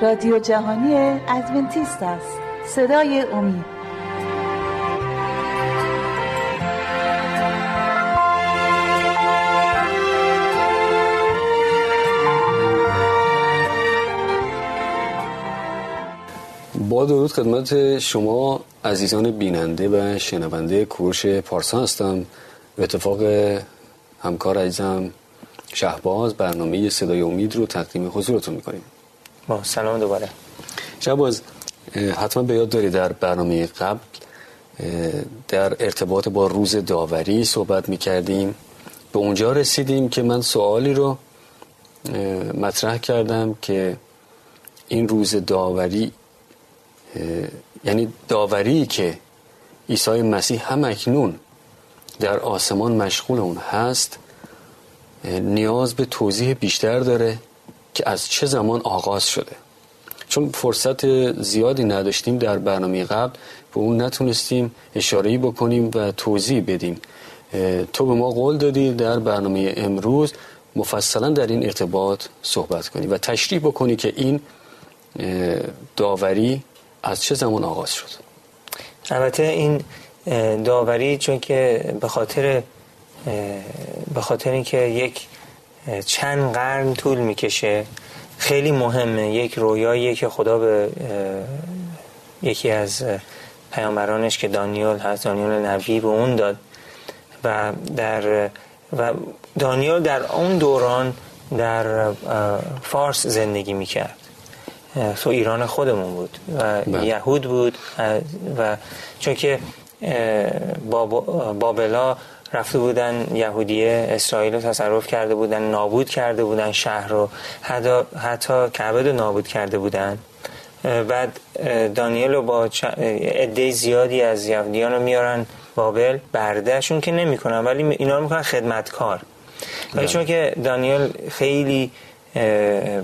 رادیو جهانی ادونتیست است. صدای امید. با درود خدمت شما عزیزان بیننده و شنونده کورش پارسا هستم. به اتفاق همکار عزیزم شهباز برنامه صدای امید رو تقدیم حضورتون می‌کنیم. با سلام دوباره. شهباز حتما به یاد داری در برنامه قبل در ارتباط با روز داوری صحبت می‌کردیم. به اونجا رسیدیم که من سوالی رو مطرح کردم که این روز داوری یعنی داوری که عیسی مسیح هم اکنون در آسمان مشغول اون هست نیاز به توضیح بیشتر داره. که از چه زمان آغاز شده. چون فرصت زیادی نداشتیم در برنامه قبل به اون نتونستیم اشاره بکنیم و توضیح بدیم. تو به ما قول دادی در برنامه امروز مفصلا در این ارتباط صحبت کنی و تشریح بکنی که این داوری از چه زمان آغاز شد. البته این داوری چون که به خاطر به خاطر اینکه یک چند قرن طول می‌کشه. خیلی مهمه. یک رویایی که خدا به یکی از پیامبرانش که دانیال هست دانیال نبی به اون داد. و در و دانیال در اون دوران در فارس زندگی می‌کرد. تو ایران خودمون بود و بله. یهود بود. و چون که بابلا رفته بودن یهودیه اسرائیل رو تصرف کرده بودن نابود کرده بودن شهر رو. حتی, حتی کعبه رو نابود کرده بودن. بعد دانیل رو با عده زیادی از یهودیان رو میارن بابل. بردهشون که نمی‌کنن ولی اینا رو می‌کنن خدمتکار. ولی. چون که دانیل خیلی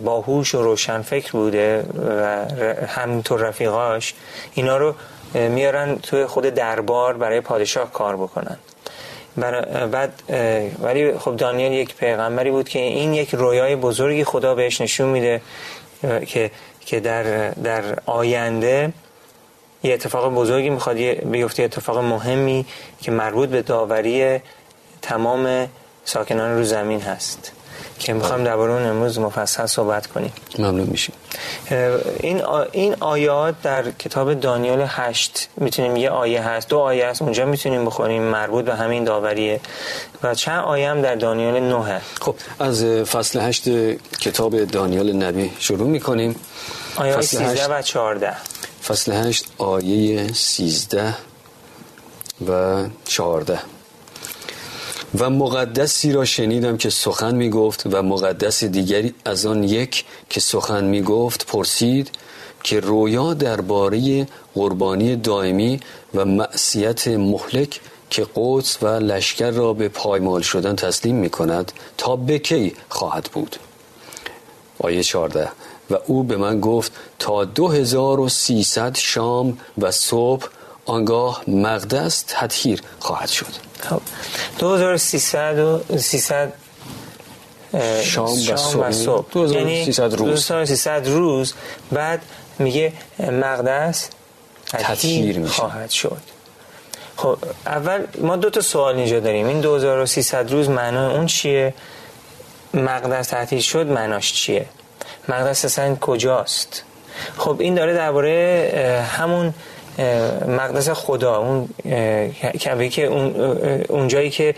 باهوش و روشن فکر بوده و همینطور رفیقاش اینا رو میارن توی خود دربار برای پادشاه کار بکنن. بعد ولی خب دانیل یک پیغمبری بود که این یک رویای بزرگی خدا بهش نشون میده که که در در آینده یه اتفاق بزرگی می‌خواد بیفته اتفاق مهمی که مربوط به داوری تمام ساکنان رو زمین هست. که می‌خوایم درباره اون امروز مفصل صحبت کنیم. ممنون میشیم. این این آیات در کتاب دانیال هشت می‌تونیم یه آیه هست دو آیه هست اونجا می‌تونیم بخوریم مربوط به همین داوریه. و چند آیه هم در دانیال نه خب از فصل هشت کتاب دانیال نبی شروع می‌کنیم. آیه 13 و 14 فصل هشت آیه 13 و 14 و مقدسی را شنیدم که سخن می گفت و مقدس دیگری از آن یک که سخن می گفت پرسید که رویا درباره قربانی دائمی و معصیت مهلک که قدس و لشکر را به پایمال شدن تسلیم می کند تا به کی خواهد بود. آیه 14 و او به من گفت تا دو هزار و سیصد شام و صبح آنگاه مقدس تطهیر خواهد شد. خب. 2300 و 300 شام, و صبح. 2300 روز. 2300 روز. بعد میگه مقدس تطهیر خواهد شد. خب اول ما دو تا سوال اینجا داریم. این 2300 روز معنای اون چیه؟ مقدس تطهیر شد معناش چیه؟ مقدس اصلا کجاست؟ خب این داره درباره همون مقدس خدا اون که اون اونجایی که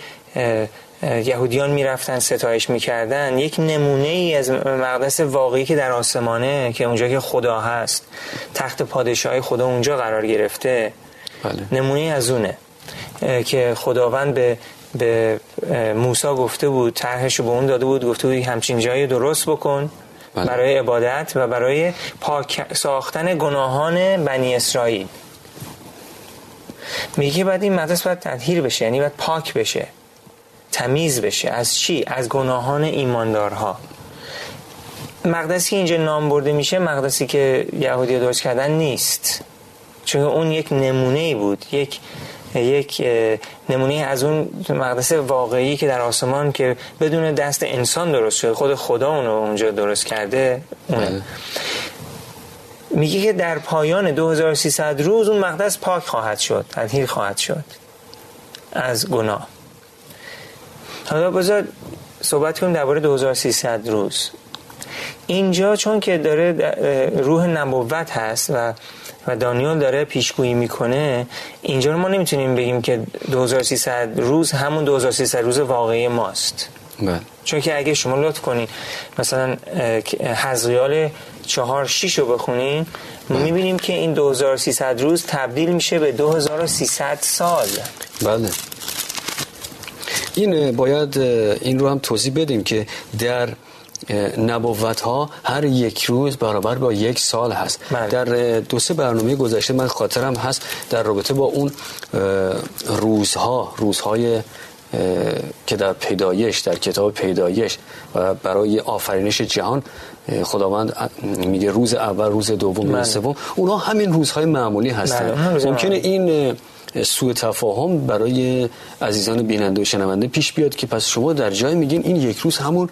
یهودیان می‌رفتن ستایش می‌کردن یک نمونه ای از مقدس واقعی که در آسمانه که اونجا که خدا هست تخت پادشاهی خدا اونجا قرار گرفته بله. نمونه از اونه که خداوند به به موسی گفته بود طرحش رو به اون داده بود گفته بود همچین جایی درست بکن بله. برای عبادت و برای پاک ساختن گناهان بنی اسرائیل میگه بعد این مقدس باید تطهیر بشه یعنی باید پاک بشه تمیز بشه از چی؟ از گناهان ایماندارها مقدسی که اینجا نام برده میشه مقدسی که یهودی درست کردن نیست چون اون یک نمونه ای بود یک یک نمونه از اون مقدس واقعی که در آسمان که بدون دست انسان درست شده خود خدا اونو اونجا درست کرده اونه. میگه که در پایان 2300 روز اون مقدس پاک خواهد شد تطهیر خواهد شد از گناه. حالا بذار صحبت کنیم درباره 2300 روز. اینجا چون که داره روح نبوت هست و و دانیال داره پیشگویی می‌کنه اینجا رو ما نمی‌تونیم بگیم که 2300 روز همون 2300 روز واقعی ماست. بله. چون که اگه شما لطف کنین مثلا حزقیال چهار شیش رو بخونین ما می‌بینیم که این 2300 روز تبدیل میشه به 2300 سال. بله. این باید این رو هم توضیح بدیم که در نبوت ها هر یک روز برابر با یک سال هست بله. در دو سه برنامه گذشته من خاطرم هست در رابطه با اون روزها روزهای که در پیدایش در کتاب پیدایش و برای آفرینش جهان خداوند میگه روز اول روز دوم روز بله. سوم اونها همین روزهای معمولی بله، هستن اونها روزهای ممکنه این سوء تفاهم برای عزیزان بیننده و شنونده پیش بیاد که پس شما در جای میگین این یک روز همون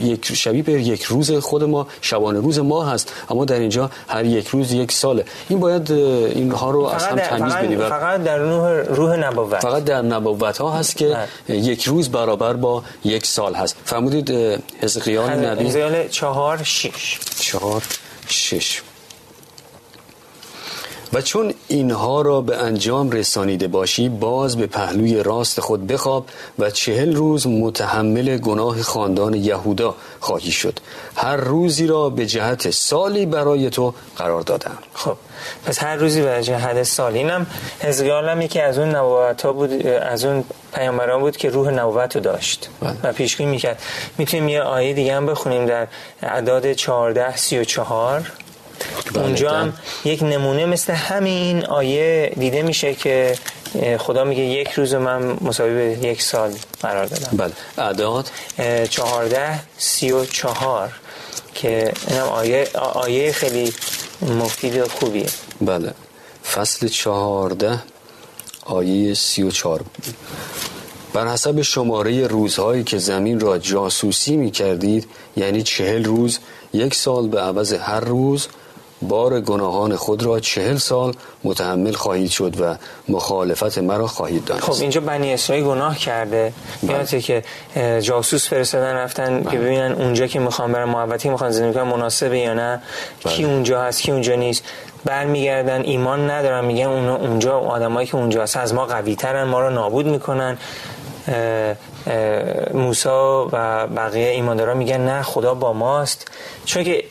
یک شبیه به یک روز خود ما شبانه روز ما هست اما در اینجا هر یک روز یک ساله. این باید اینها رو از هم تمیز فقط, بدیم فقط در روح, نبوت. فقط در نبوت ها هست که یک روز برابر با یک سال هست. فرمودید حزقیال نبی؟ حزقیال چهار شش. چهار شش. و چون اینها را به انجام رسانیده باشی باز به پهلوی راست خود بخواب و چهل روز متحمل گناه خاندان یهودا خواهی شد. هر روزی را به جهت سالی برای تو قرار دادم. خب پس هر روزی به جهت سال. اینم حزقیال هم یکی از اون نبوت ها بود از اون پیامبران بود که روح نبوت رو داشت بله. و پیشگویی می‌کرد. می‌تونیم یه آیه دیگه هم بخونیم در اعداد 14 34 اونجا هم یک نمونه مثل همین آیه دیده میشه که خدا میگه یک روز من مساوی به یک سال قرار دادم. بله. اعداد؟ چهارده سی و چهار که اینم آیه, آیه خیلی مفید و خوبیه. بله. فصل چهارده آیه سی و چهار. بر حسب شماره روزهایی که زمین را جاسوسی می کردید یعنی چهل روز یک سال به عوض هر روز بار گناهان خود را چهل سال متحمل خواهید شد و مخالفت مرا خواهید دانست. خب اینجا بنی اسرائیل گناه کرده. یادته که جاسوس فرستادن رفتن که ببینن اونجا که می‌خوان برن محبتی می‌خوان زندگی کنن مناسبه یا نه کی اونجا هست کی اونجا نیست. برمیگردن ایمان ندارن میگن اون اونجا آدمایی که اونجا هست از ما قوی ترن ما رو نابود می‌کنن. موسا و بقیه ایماندارا میگن نه خدا با ماست. چون که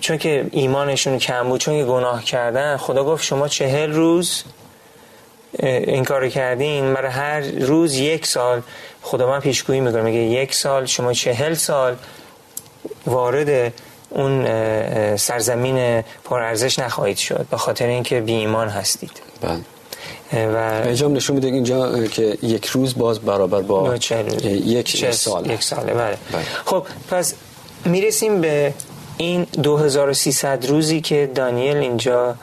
چون که ایمانشون کم بود چون که گناه کردن خدا گفت شما چهل روز این کار کردین برای هر روز یک سال خدا من پیشگویی می‌کنه میگه یک سال شما چهل سال وارد اون سرزمین پرارزش نخواهید شد به خاطر اینکه بی ایمان هستید بله و اینجا نشون میده اینجا که یک روز باز برابر با یک سال یک ساله بله. بله. خب پس می‌رسیم به این 2300 روزی که دانیل اینجا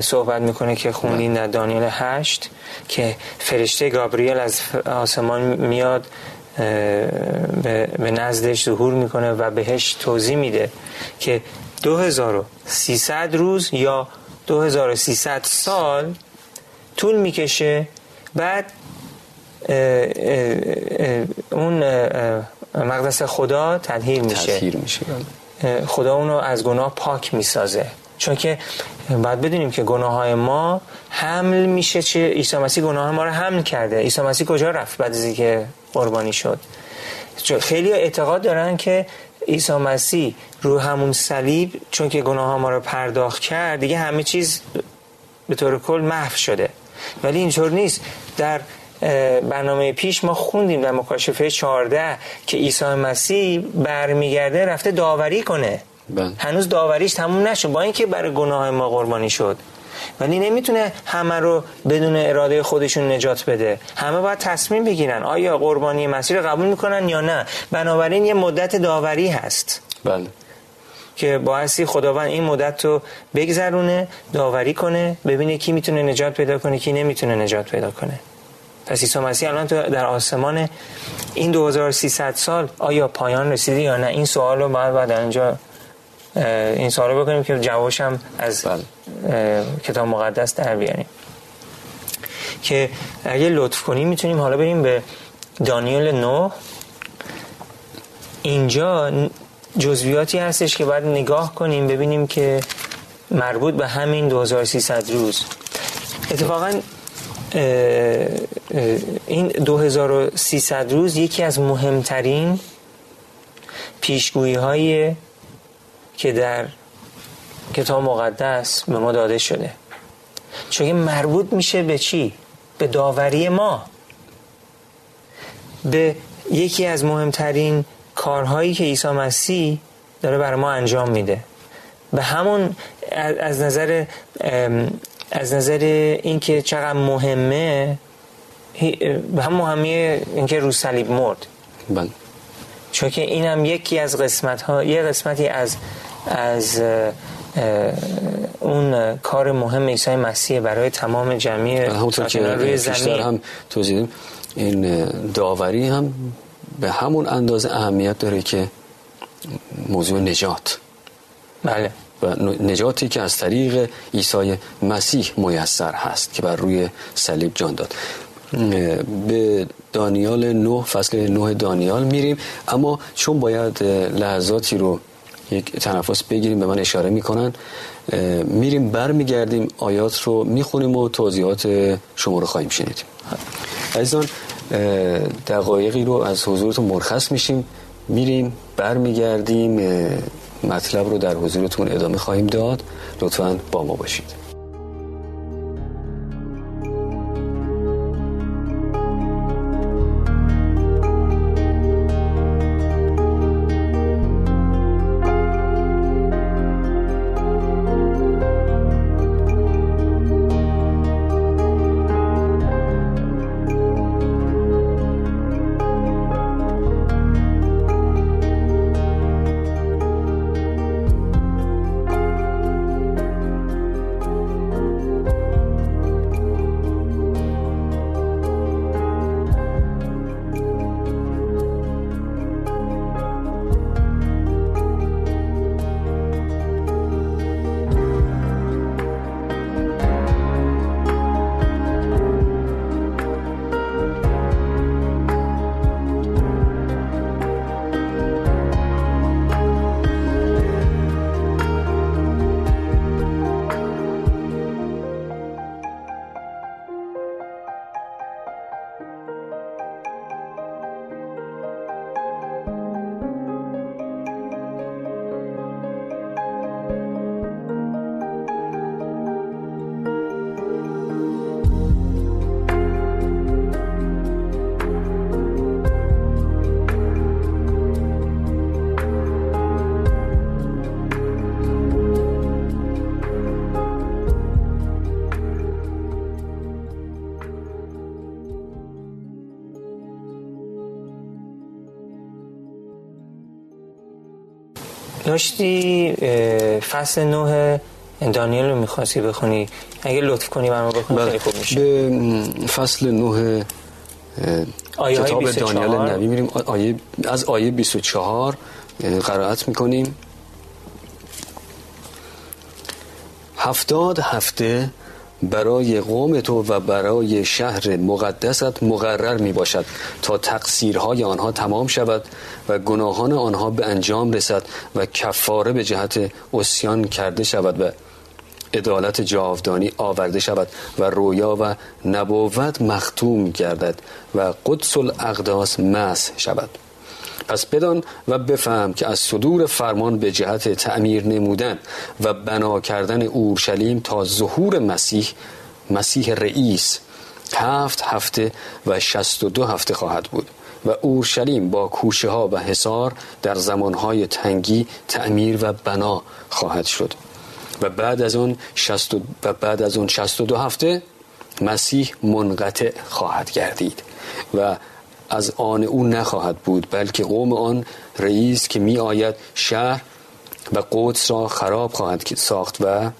صحبت می‌کنه که خوندین در دانیل 8 که فرشته گابریل از آسمان میاد به نزدش ظهور می‌کنه و بهش توضیح میده که 2300 روز یا 2300 سال طول می‌کشه. بعد اون مقدس خدا تطهیر میشه. تطهیر میشه. خدا اونو از گناه پاک می‌سازه. چون که باید بدونیم که گناه های ما حمل میشه چه عیسی مسیح گناه ما رو حمل کرده. عیسی مسیح کجا رفت بعد از اینکه قربانی شد؟ خیلی اعتقاد دارن که عیسی مسیح رو همون صلیب چون که گناه ها ما رو پرداخت کرد دیگه همه چیز به طور کل محو شده. ولی اینطور نیست. در برنامه پیش ما خوندیم در مکاشفه 14 که عیسی مسیح برمیگرده رفته داوری کنه. بله. هنوز داوریش تموم نشد. با اینکه برای گناه ما قربانی شد. ولی نمی‌تونه همه رو بدون اراده خودشون نجات بده. همه باید تصمیم بگیرن آیا قربانی مسیح رو قبول می‌کنن یا نه. بنابراین یه مدت داوری هست. بله. که باعثی خداوند این مدت رو بگذرونه داوری کنه ببینه کی می‌تونه نجات پیدا کنه کی نمی‌تونه نجات پیدا کنه. پس عیسی مسیح الان تو در آسمان این 2300 سال آیا پایان رسیده یا نه؟ این سوال رو باید بعد اینجا این سوال بکنیم که جوابش هم از بله. کتاب مقدس در بیاریم. که اگه لطف کنیم می‌تونیم حالا بریم به دانیل 9 اینجا جزویاتی هستش که باید نگاه کنیم ببینیم که مربوط به همین 2300 روز. اتفاقا این 2300 روز یکی از مهمترین پیشگویی هایی که در کتاب مقدس به ما داده شده. چون مربوط میشه به چی؟ به داوری ما. به یکی از مهمترین کارهایی که عیسی مسیح داره برای ما انجام میده. به همون از نظر از نظر اینکه چقدر مهمه به هم مهمیه اینکه رو صلیب مرد. بله. چون که اینم یکی از قسمت ها یه قسمتی از از اون کار مهم عیسی مسیح برای تمام جمعی همونطور که روی زمین. هم توضیح این داوری هم به همون اندازه اهمیت داره که موضوع نجات. بله. و نجاتی که از طریق عیسی مسیح میسر هست که بر روی صلیب جان داد. به دانیال 9 فصل 9 دانیال میریم. اما چون باید لحظاتی رو یک تنفس بگیریم به من اشاره می‌کنن میریم برمیگردیم آیات رو می‌خونیم و توضیحات شما رو خواهیم شنیدیم عزیزان دقایقی رو از حضورتون مرخص میشیم. میریم برمیگردیم مطلب رو در حضورتون ادامه خواهیم داد. لطفا با ما باشید. داشتی؟ فصل نه دانیل رو می‌خواستی بخونی. اگه لطف کنی برام بخونی. خیلی خوب میشه. به فصل نه کتاب دانیل نبی میریم. آیه از آیه 24 قرائت می‌کنیم. هفتاد هفته برای قوم تو و برای شهر مقدست مقرر می باشد تا تقصیرهای آنها تمام شود و گناهان آنها به انجام رسد و کفاره به جهت اسیان کرده شود و عدالت جاودانی آورده شود و رویا و نبوت مختوم گردد و قدس الاقداس مس شود. پس بدان و بفهم که از صدور فرمان به جهت تعمیر نمودن و بنا کردن اورشلیم تا ظهور مسیح مسیح رئیس هفت هفته و شست و دو هفته خواهد بود و اورشلیم با کوشه ها و حصار در زمانهای تنگی تعمیر و بنا خواهد شد و بعد از اون شست و بعد از اون شست و دو هفته مسیح منقطع خواهد گردید و از آن او نخواهد بود بلکه قوم آن رئیس که می آید شهر و قدس را خراب خواهد ساخت و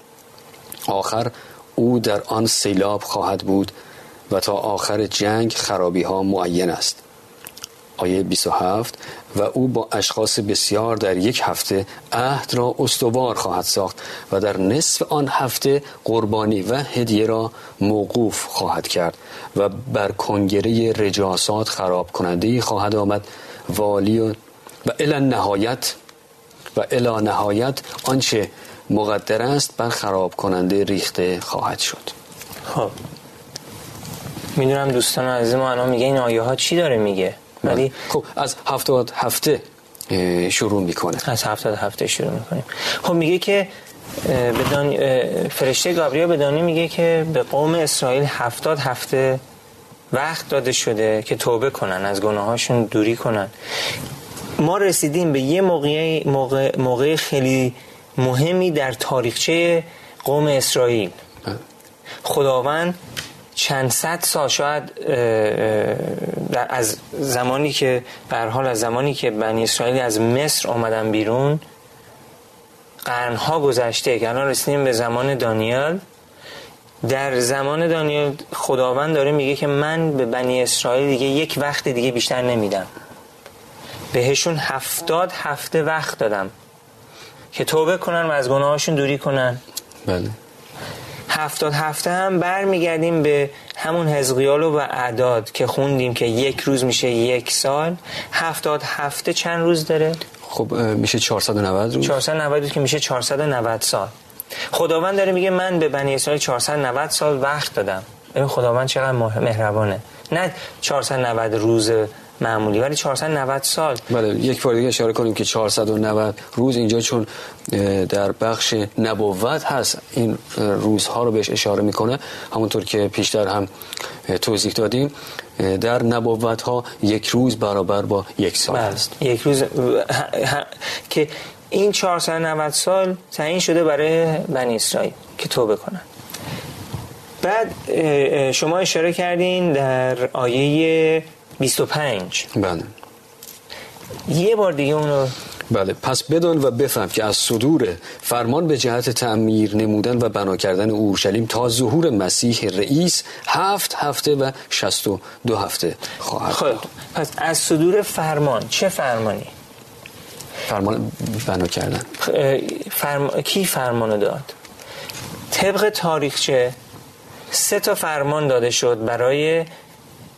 آخر او در آن سیلاب خواهد بود و تا آخر جنگ خرابی ها معین است. آیه 27 و او با اشخاص بسیار در یک هفته عهد را استوار خواهد ساخت و در نصف آن هفته قربانی و هدیه را موقوف خواهد کرد و بر کنگره رجاسات خراب کننده خواهد آمد. والی و, و نهایت و الی نهایت آنچه مقدر است بر خراب کننده ریخته خواهد شد. خب. می‌دونم دوستان عزیز ما الان میگه این آیه ها چی داره میگه؟ ولی خب از هفتاد هفته شروع می‌کنه. از هفتاد هفته شروع می‌کنیم. خب میگه که بدان فرشته گابریل به دانی میگه که به قوم اسرائیل هفتاد هفته وقت داده شده که توبه کنن از گناهاشون دوری کنن. ما رسیدیم به یه موقع, موقع, موقع خیلی مهمی در تاریخچه قوم اسرائیل. بله. خداوند چند صد سال شاید از زمانی که بر حال از زمانی که بنی اسرائیل از مصر آمدن بیرون قرنها گذشته که الان رسیدیم به زمان دانیال. در زمان دانیال خداوند داره میگه که من به بنی اسرائیل دیگه یک وقت دیگه بیشتر نمیدم. بهشون هفتاد هفته وقت دادم که توبه کنن و از گناهاشون دوری کنن. بله. هفتاد هفته هم برمیگردیم به همون حزقیال و اعداد که خوندیم که یک روز میشه یک سال. هفتاد هفته چند روز داره؟ خب میشه 490 روز. 490 روز که میشه 490 سال. خداوند داره میگه من به بنی اسرائیل 490 سال وقت دادم. این خداوند چقدر مهربانه. نه 490 روز معمولی ولی 490 سال. بله یک بار دیگه اشاره کنیم که 490 روز اینجا چون در بخش نبوت هست این روزها رو بهش اشاره می‌کنه. همونطور که پیشتر هم توضیح دادیم در نبوت ها یک روز برابر با یک سال بله. است. یک روز که این 490 سال تعیین شده برای بنی اسرائیل که توبه کنن. بعد شما اشاره کردین در آیه 25 بله یه بار دیگه اونو بله پس بدان و بفهم که از صدور فرمان به جهت تعمیر نمودن و بنا کردن اورشلیم تا ظهور مسیح رئیس هفت هفته و شست و دو هفته خواهد خب پس از صدور فرمان چه فرمانی؟ فرمان بنا کردن فرم... کی فرمانو داد؟ طبق تاریخچه سه تا فرمان داده شد برای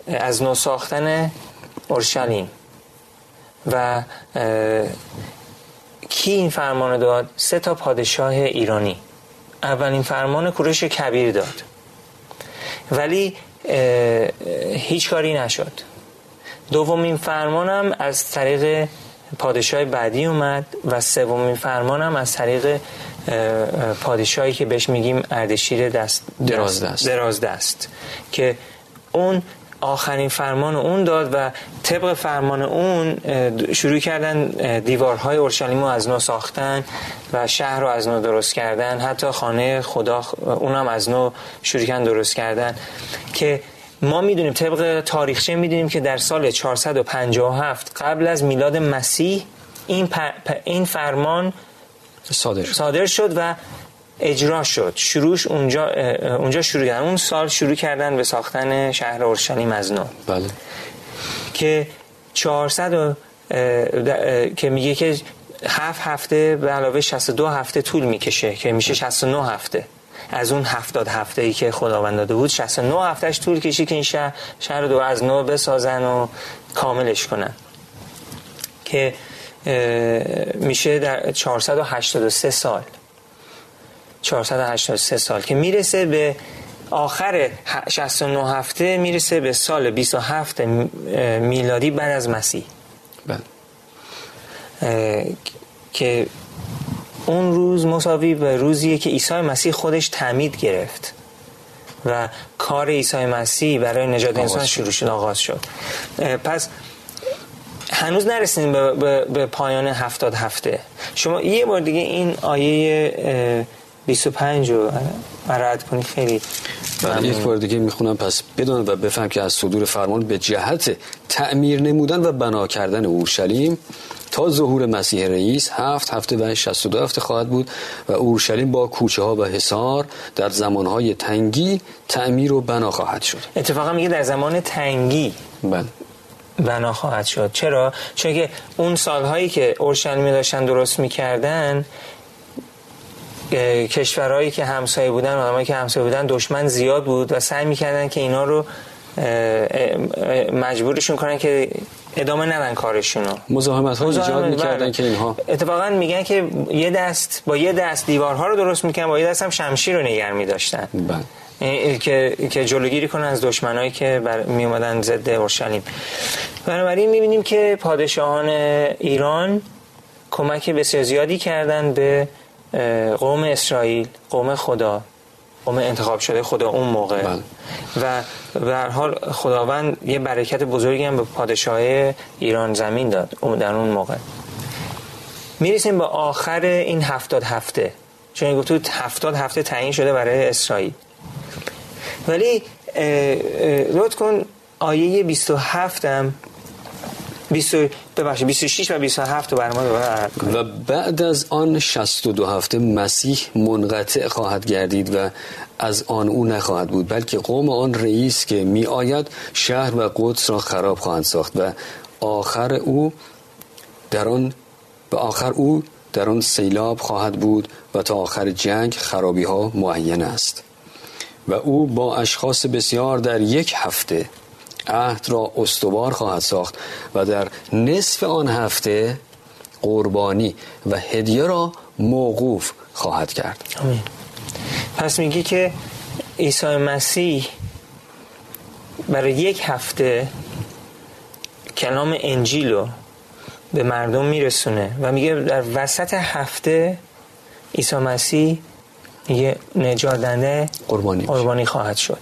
از نو ساختن اورشلیم. و کی این فرمان داد؟ سه تا پادشاه ایرانی. اولین فرمان کورش کبیر داد. ولی هیچ کاری نشد. دومین فرمانم از طریق پادشاه بعدی اومد و سومین فرمانم از طریق پادشاهی که بهش میگیم اردشیر دست دراز دست, دراز دست. که اون آخرین فرمان اون داد و طبق فرمان اون شروع کردن دیوارهای اورشلیم رو از نو ساختن و شهر رو از نو درست کردن. حتی خانه خدا اونم از نو شروع کردن درست کردن. که ما می‌دونیم طبق تاریخچه می‌دونیم که در سال 457 قبل از میلاد مسیح این, این فرمان صادر صادر شد و اجرا شد. شروعش اونجا اونجا شروع کردن. اون سال شروع کردن به ساختن شهر اورشلیم از نو. بله. که 400 که میگه که هفت هفته به علاوه 62 هفته طول می‌کشه که میشه 69 هفته. از اون هفتاد هفته ای که خداوند داده بود 69 هفتهش طول کشی که این شهر, شهر دو از نو بسازن و کاملش کنن. که میشه در 483 سال. 483 سال که می‌رسه به آخر 69 هفته می‌رسه به سال 27 میلادی بعد از مسیح. بله. که اون روز مساوی به روزیه که عیسی مسیح خودش تعمید گرفت و کار عیسی مسیح برای نجات انسان شروع شد آغاز شد. پس هنوز نرسیدیم به, به،, به پایان هفتاد هفته. شما یه بار دیگه این آیه 25 رو رد کنی خیلی بله یک بار دیگه می‌خونم. پس بدون و بفهم که از صدور فرمان به جهت تعمیر نمودن و بنا کردن اورشلیم تا ظهور مسیح رئیس هفت هفته و 62 هفته خواهد بود و اورشلیم با کوچه ها و حصار در زمانهای تنگی تعمیر و بنا خواهد شد. اتفاقا میگه در زمان تنگی بله. بنا خواهد شد. چرا؟ چون که اون سالهایی که اورشلیمی داشتن درست می‌کردن کشورهایی که همسایه بودن آدمایی که همسایه بودن دشمن زیاد بود و سعی می‌کردن که اینا رو مجبورشون کنن که ادامه ندن کارشونو مزاحمت ها ایجاد می‌کردن بله. که اینها اتفاقا میگن که یه دست با یه دست دیوارها رو درست می‌کنن با یه دست هم شمشیر رو نگر میداشتن بله. که که جلوگیری کنن از دشمنایی که بر می اومدن ضد اورشلیم بنابراین می‌بینیم که پادشاهان ایران کمک بسیار زیادی کردن به قوم اسرائیل قوم خدا قوم انتخاب شده خدا اون موقع. بله. و به حال خداوند یه برکت بزرگی هم به پادشاه ایران زمین داد در اون موقع. می‌رسیم به آخر این هفتاد هفته. چون گفتو هفتاد هفته تعیین شده برای اسرائیل. ولی لطف کن آیه 27 هم 20 ببخشید 26 و 27 بر ما و بعد از آن 62 هفته مسیح منقطع خواهد گردید و از آن او نخواهد بود بلکه قوم آن رئیس که می آید شهر و قدس را خراب خواهند ساخت و آخر او در آن به آخر او در آن سیلاب خواهد بود و تا آخر جنگ خرابی ها معین است. و او با اشخاص بسیار در یک هفته عهد را استوار خواهد ساخت و در نصف آن هفته قربانی و هدیه را موقوف خواهد کرد آمین. پس میگی که عیسی مسیح برای یک هفته کلام انجیل رو به مردم میرسونه و میگه در وسط هفته عیسی مسیح یه نجادنه قربانی, قربانی خواهد شد.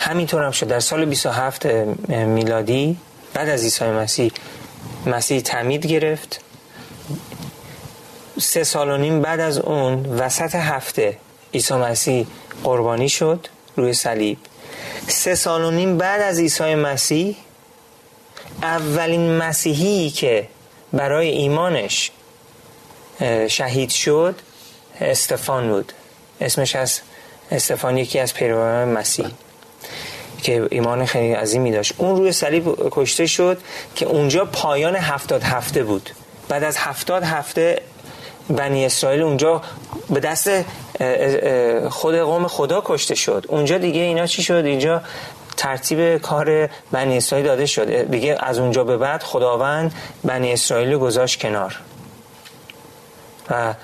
همینطور هم شد. در سال 27 میلادی بعد از عیسی مسیح مسیح تعمید گرفت. سه سال و نیم بعد از اون وسط هفته عیسی مسیح قربانی شد روی صلیب. سه سال و نیم بعد از عیسی مسیح اولین مسیحی که برای ایمانش شهید شد استفان بود. اسمش از استفان یکی از پیروان مسیح که ایمان خیلی عظیمی داشت. اون روی صلیب کشته شد که اونجا پایان هفتاد هفته بود. بعد از هفتاد هفته بنی اسرائیل اونجا به دست خود قوم خدا کشته شد. اونجا دیگه اینا چی شد؟ اینجا ترتیب کار بنی اسرائیل داده شد. دیگه از اونجا به بعد خداوند بنی اسرائیل رو گذاشت کنار. و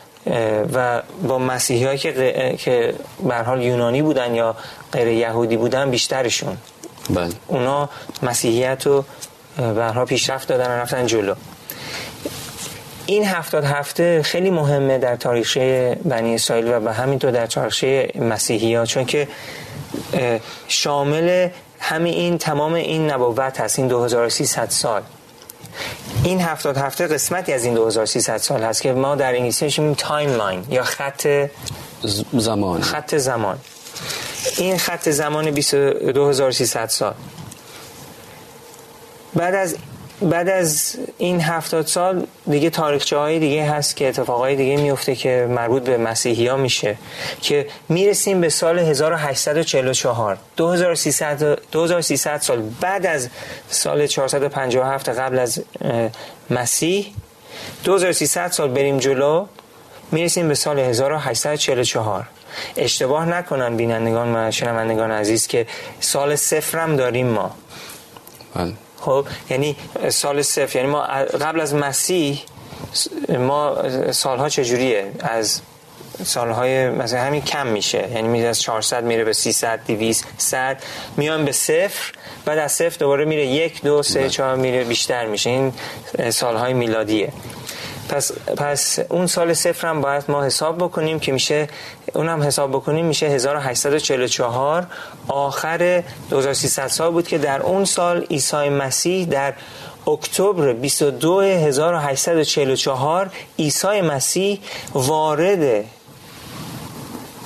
و با مسیحی هایی که که به حال یونانی بودن یا غیر یهودی بودن بیشترشون. بله. اونا مسیحیت رو حال پیشرفت دادن و رفتن جلو. این هفتاد هفته خیلی مهمه در تاریخچه بنی اسرائیل و به همینطور در تاریخچه مسیحی ها چون که شامل همین این تمام این نبوت هست این 2300 سال. این هفتاد هفته قسمتی از این 2300 سال هست که ما در انگلیسی میگیم timeline یا خط زمان. خط زمان. این خط زمان 2300 سال. بعد از بعد از این هفتاد سال دیگه تاریخچه های دیگه هست که اتفاقای دیگه میفته که مربوط به مسیحی ها میشه که می‌رسیم به سال 1844 2300, 2300 سال بعد از سال 457 قبل از مسیح. 2300 سال بریم جلو می‌رسیم به سال 1844 اشتباه نکنن بینندگان و شنوندگان عزیز که سال صفرم داریم ما. بله. خب یعنی سال صفر یعنی ما قبل از مسیح ما سالها چجوریه؟ از سالهای مثلا همین کم میشه. یعنی میره از 400 میره به 300 200 100 میان به صفر بعد از صفر دوباره میره یک دو سه بله. چهار میره بیشتر میشه. این سالهای میلادیه. پس پس اون سال صفر هم باید ما حساب بکنیم که میشه اونم حساب بکنیم میشه 1844 آخر 2300 سال بود که در اون سال عیسی مسیح در اکتبر 22 1844 عیسی مسیح وارد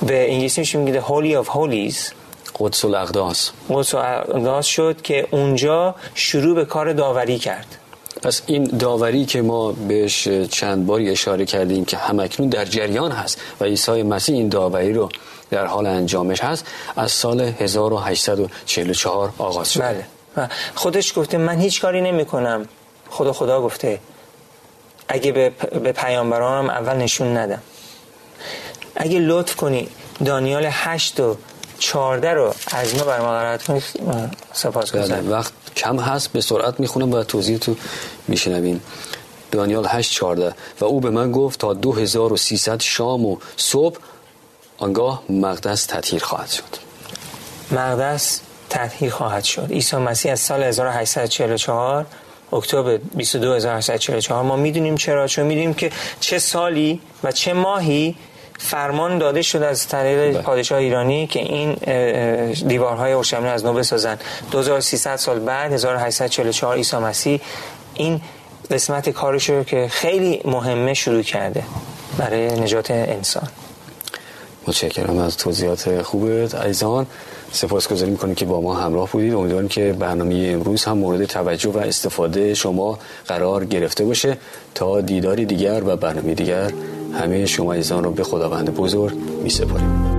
به انگلیسی میشه میگه Holy of Holies. قدس الاقداس. قدس الاقداس شد که اونجا شروع به کار داوری کرد. پس این داوری که ما بهش چند باری اشاره کردیم که همکنون در جریان هست و عیسی مسیح این داوری رو در حال انجامش هست از سال 1844 آغاز شد. بله. و خودش گفته من هیچ کاری نمی کنم خدا خدا گفته اگه به, به پیامبرانم اول نشون ندم. اگه لطف کنی دانیال هشت و چارده رو از ما بر ما قرارت کنید سپاس بله وقت کم هست به سرعت می‌خونم و توضیح تو میشنوین. دانیال 8 14 و او به من گفت تا 2300 شام و صبح آنگاه مقدس تطهیر خواهد شد. مقدس تطهیر خواهد شد. عیسی مسیح از سال 1844 اکتبر 22844 ما می‌دونیم چرا؟ چون می‌دونیم که چه سالی و چه ماهی فرمان داده شد از طریق بله. پادشاه ایرانی که این دیوارهای اورشلیم از نو بسازن 2300 سال بعد 1844 عیسی مسیح این قسمت کارش رو که خیلی مهمه شروع کرده برای نجات انسان. متشکرم از توضیحات خوبت. عزیزان سپاسگزاری می‌کنیم که با ما همراه بودید. امیدوارم که برنامه امروز هم مورد توجه و استفاده شما قرار گرفته باشه. تا دیداری دیگر و برنامه دیگر همه شما عزیزان رو به خداوند بزرگ می سپاریم